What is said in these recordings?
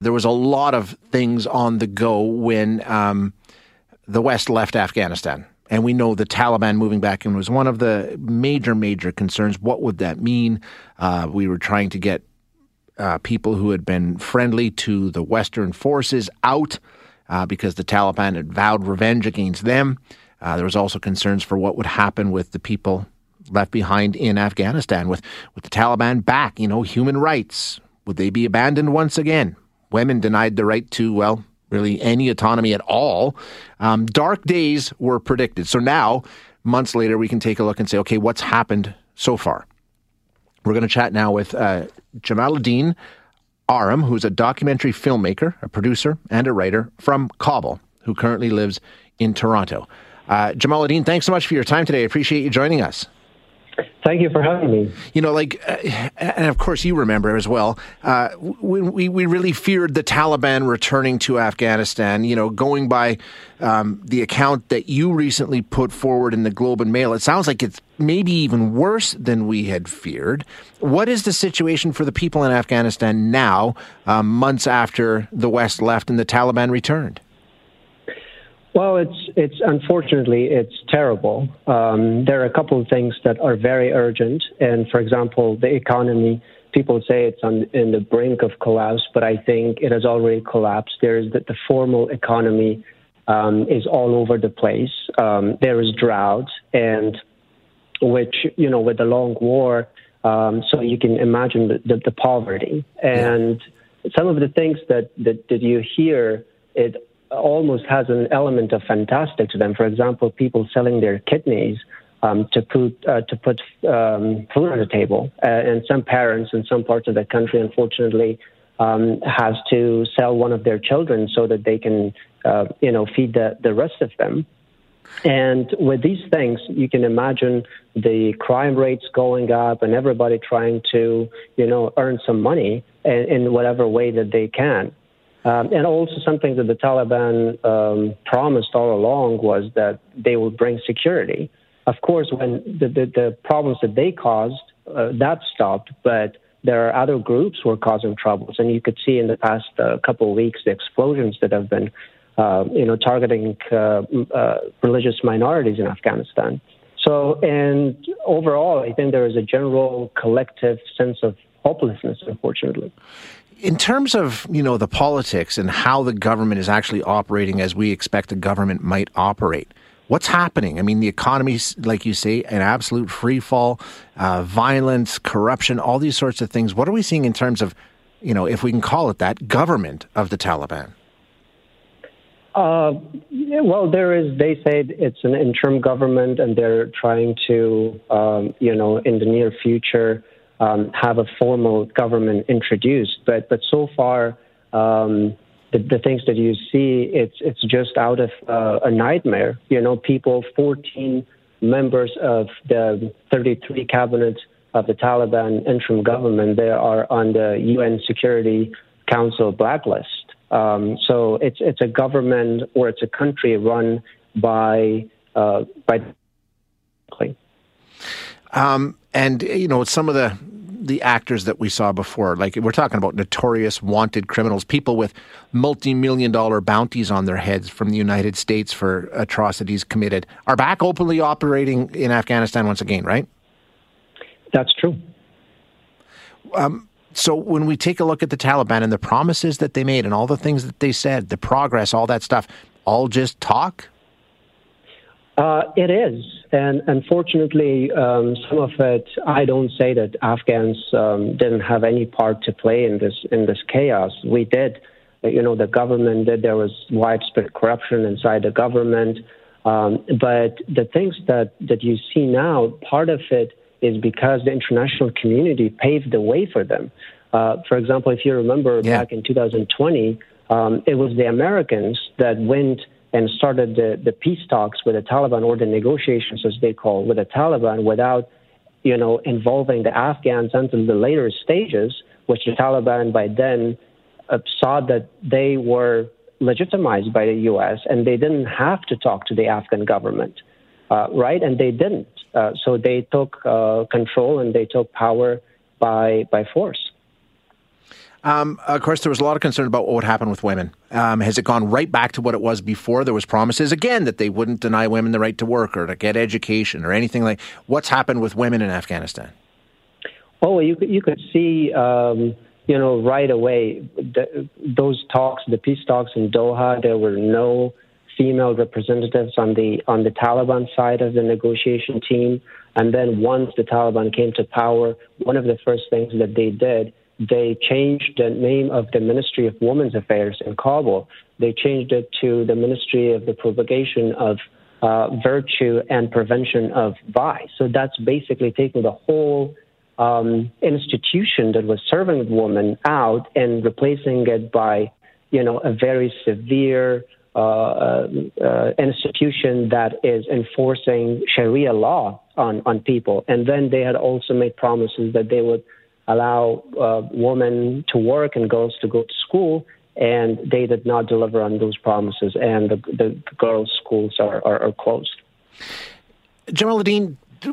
There was a lot of things on the go when um, the West left Afghanistan. And we know the Taliban moving back in was one of the major, major concerns. What would that mean? Uh, we were trying to get uh, people who had been friendly to the Western forces out uh, because the Taliban had vowed revenge against them. Uh, there was also concerns for what would happen with the people left behind in Afghanistan with, with the Taliban back. You know, human rights would they be abandoned once again? Women denied the right to well, really any autonomy at all. Um, dark days were predicted. So now, months later, we can take a look and say, okay, what's happened so far? We're going to chat now with uh, Jamaluddin Aram, who's a documentary filmmaker, a producer, and a writer from Kabul, who currently lives in Toronto. Uh, Jamaluddin, thanks so much for your time today. I appreciate you joining us. Thank you for having me. You know, like, uh, and of course you remember as well, uh, we, we really feared the Taliban returning to Afghanistan. You know, going by um, the account that you recently put forward in the Globe and Mail, it sounds like it's maybe even worse than we had feared. What is the situation for the people in Afghanistan now, um, months after the West left and the Taliban returned? Well, it's it's unfortunately it's terrible. Um, there are a couple of things that are very urgent, and for example, the economy. People say it's on in the brink of collapse, but I think it has already collapsed. There is that the formal economy um, is all over the place. Um, there is drought, and which you know with the long war, um, so you can imagine the, the, the poverty and some of the things that, that that you hear. It almost has an element of fantastic to them. For example, people selling their kidneys um, to put uh, to put um, food on the table, uh, and some parents in some parts of the country, unfortunately, um, has to sell one of their children so that they can, uh, you know, feed the the rest of them. And with these things, you can imagine the crime rates going up and everybody trying to, you know, earn some money in, in whatever way that they can. Um, and also something that the Taliban um, promised all along was that they would bring security. Of course, when the, the, the problems that they caused, uh, that stopped, but there are other groups who are causing troubles. And you could see in the past uh, couple of weeks the explosions that have been, uh, you know, targeting uh, uh, religious minorities in Afghanistan. So, and overall, I think there is a general collective sense of hopelessness, unfortunately. In terms of you know the politics and how the government is actually operating as we expect the government might operate what's happening? I mean the economy like you say an absolute free fall uh, violence corruption all these sorts of things. What are we seeing in terms of you know if we can call it that government of the taliban? Uh, yeah, well, there is. They say it's an interim government, and they're trying to, um, you know, in the near future, um, have a formal government introduced. But but so far, um, the, the things that you see, it's it's just out of uh, a nightmare. You know, people, 14 members of the 33 cabinet of the Taliban interim government, they are on the UN Security Council blacklist. Um, so it's it's a government or it's a country run by uh, by. Um, and you know some of the the actors that we saw before, like we're talking about notorious wanted criminals, people with multi-million dollar bounties on their heads from the United States for atrocities committed, are back openly operating in Afghanistan once again, right? That's true. Um, so when we take a look at the Taliban and the promises that they made and all the things that they said, the progress, all that stuff, all just talk? Uh, it is, and unfortunately, um, some of it. I don't say that Afghans um, didn't have any part to play in this in this chaos. We did. You know, the government did. There was widespread corruption inside the government, um, but the things that that you see now, part of it is because the international community paved the way for them. Uh, for example, if you remember yeah. back in 2020, um, it was the Americans that went and started the, the peace talks with the Taliban or the negotiations, as they call, with the Taliban without, you know, involving the Afghans until the later stages, which the Taliban by then uh, saw that they were legitimized by the U.S. and they didn't have to talk to the Afghan government, uh, right? And they didn't. Uh, so they took uh, control and they took power by by force. Um, of course, there was a lot of concern about what would happen with women. Um, has it gone right back to what it was before? There was promises again that they wouldn't deny women the right to work or to get education or anything like. What's happened with women in Afghanistan? Oh, you you could see, um, you know, right away the, those talks, the peace talks in Doha. There were no female representatives on the on the Taliban side of the negotiation team. And then once the Taliban came to power, one of the first things that they did they changed the name of the Ministry of Women's Affairs in Kabul. They changed it to the Ministry of the Propagation of uh, Virtue and Prevention of Vice. So that's basically taking the whole um, institution that was serving women out and replacing it by, you know, a very severe uh, uh, uh institution that is enforcing Sharia law on, on people. And then they had also made promises that they would allow uh, women to work and girls to go to school, and they did not deliver on those promises, and the, the girls' schools are, are, are closed.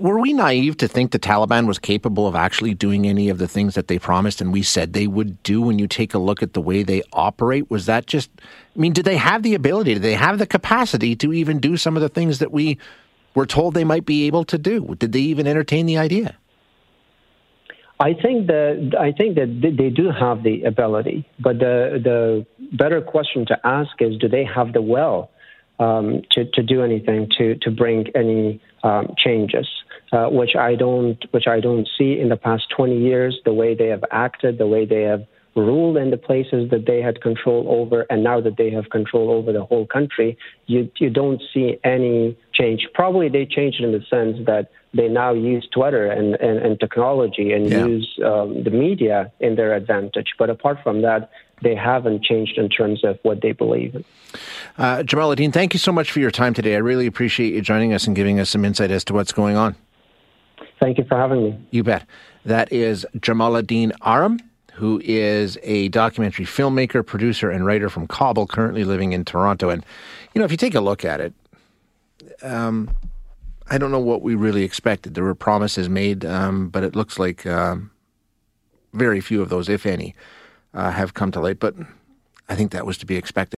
Were we naive to think the Taliban was capable of actually doing any of the things that they promised and we said they would do when you take a look at the way they operate? Was that just, I mean, did they have the ability, did they have the capacity to even do some of the things that we were told they might be able to do? Did they even entertain the idea? I think that I think that they do have the ability, but the the better question to ask is, do they have the will um, to to do anything to to bring any um, changes? Uh, which I don't which I don't see in the past 20 years. The way they have acted, the way they have ruled in the places that they had control over, and now that they have control over the whole country, you you don't see any change. Probably they changed in the sense that they now use Twitter and, and, and technology and yeah. use um, the media in their advantage. But apart from that, they haven't changed in terms of what they believe in. Uh, Jamaluddin, thank you so much for your time today. I really appreciate you joining us and giving us some insight as to what's going on. Thank you for having me. You bet. That is Jamaluddin Aram who is a documentary filmmaker, producer, and writer from Kabul, currently living in Toronto. And, you know, if you take a look at it, um, I don't know what we really expected. There were promises made, um, but it looks like um, very few of those, if any, uh, have come to light. But I think that was to be expected.